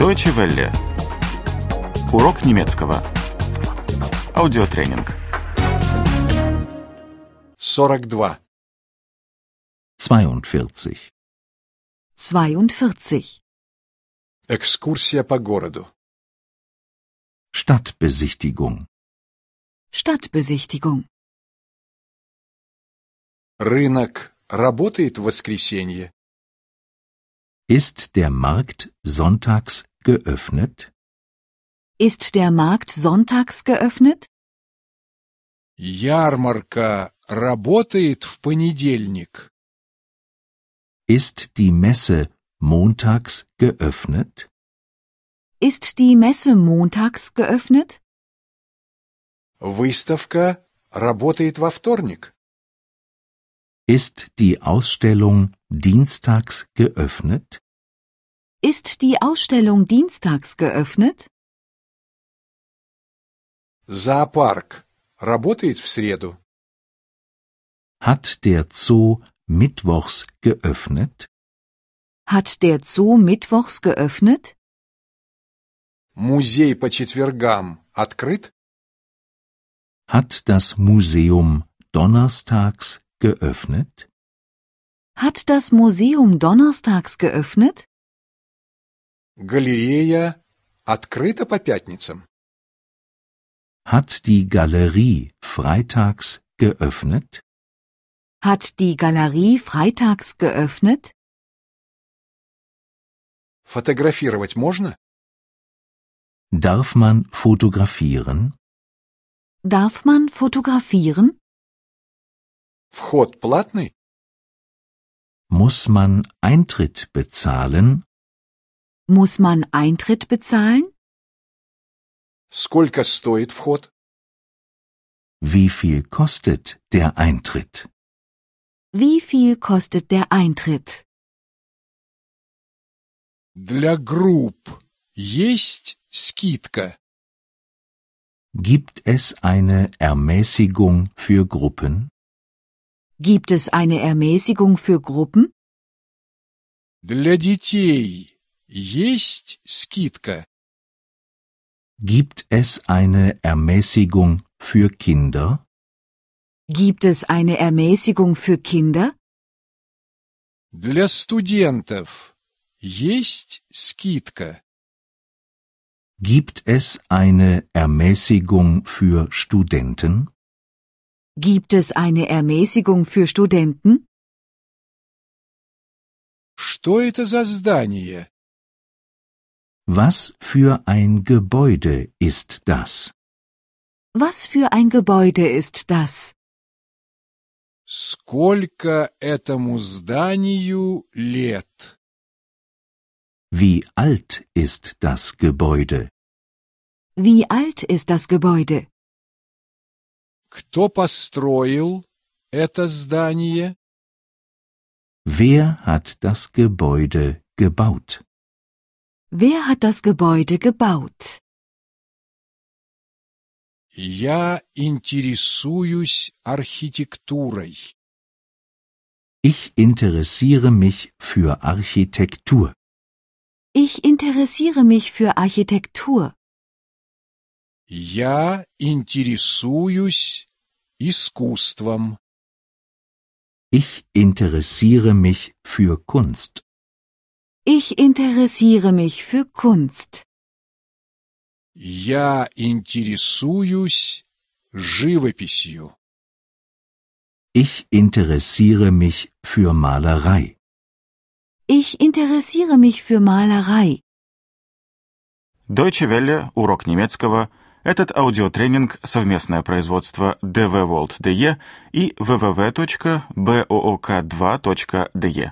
Deutsche Welle. Урок немецкого. Аудиотренинг. 42. 42. 42. Экскурсия по городу. Stadtbesichtigung. Stadtbesichtigung. Рынок работает в воскресенье. Ist der Markt sonntags geöffnet? Ist der Markt sonntags geöffnet? Ярмарка работает в понедельник. Ist die Messe montags geöffnet? Ist die Messe montags geöffnet? Выставка работает во вторник. Ist die Ausstellung dienstags geöffnet? Ist die Ausstellung dienstags geöffnet? Зоопарк работает в среду. Hat der Zoo mittwochs geöffnet? Hat der Zoo mittwochs geöffnet? Музей по четвергам открыт. Hat das Museum donnerstags geöffnet? Hat das Museum donnerstags geöffnet? Галерея открыта по пятницам. Hat die Galerie freitags geöffnet? Hat die Galerie freitags geöffnet? Фотографировать можно? Darf man fotografieren? Darf man fotografieren? Вход платный? Muss man Eintritt bezahlen? Muss man Eintritt bezahlen? Сколько стоит вход? Wie viel kostet der Eintritt? Wie viel kostet der Eintritt? Для групп есть скидка. Gibt es eine Ermäßigung für Gruppen? Gibt es eine Ermäßigung für Gruppen? Для детей есть скидка. Gibt es eine Ermäßigung für Kinder? Gibt es eine Ermäßigung für Kinder? Для студентов есть скидка. Gibt es eine Ermäßigung für Studenten? Gibt es eine Ermäßigung für Studenten? Что это за здание? Was für ein Gebäude ist das? Was für ein Gebäude ist das? Сколько этому зданию лет? Wie alt ist das Gebäude? Wie alt ist das Gebäude? Кто построил это здание? Wer hat das Gebäude gebaut? Wer hat das Gebäude gebaut? Я интересуюсь архитектурой. Ich interessiere mich für Architektur. Ich interessiere mich für Architektur. Я интересуюсь искусством. Ich interessiere mich für Kunst. Ich interessiere mich für Kunst. Я интересуюсь живописью. Ich interessiere mich für Malerei. Ich interessiere mich für Malerei. Deutsche Welle. Урок немецкого. Этот аудиотренинг – совместное производство DW World DE и www.book2.de.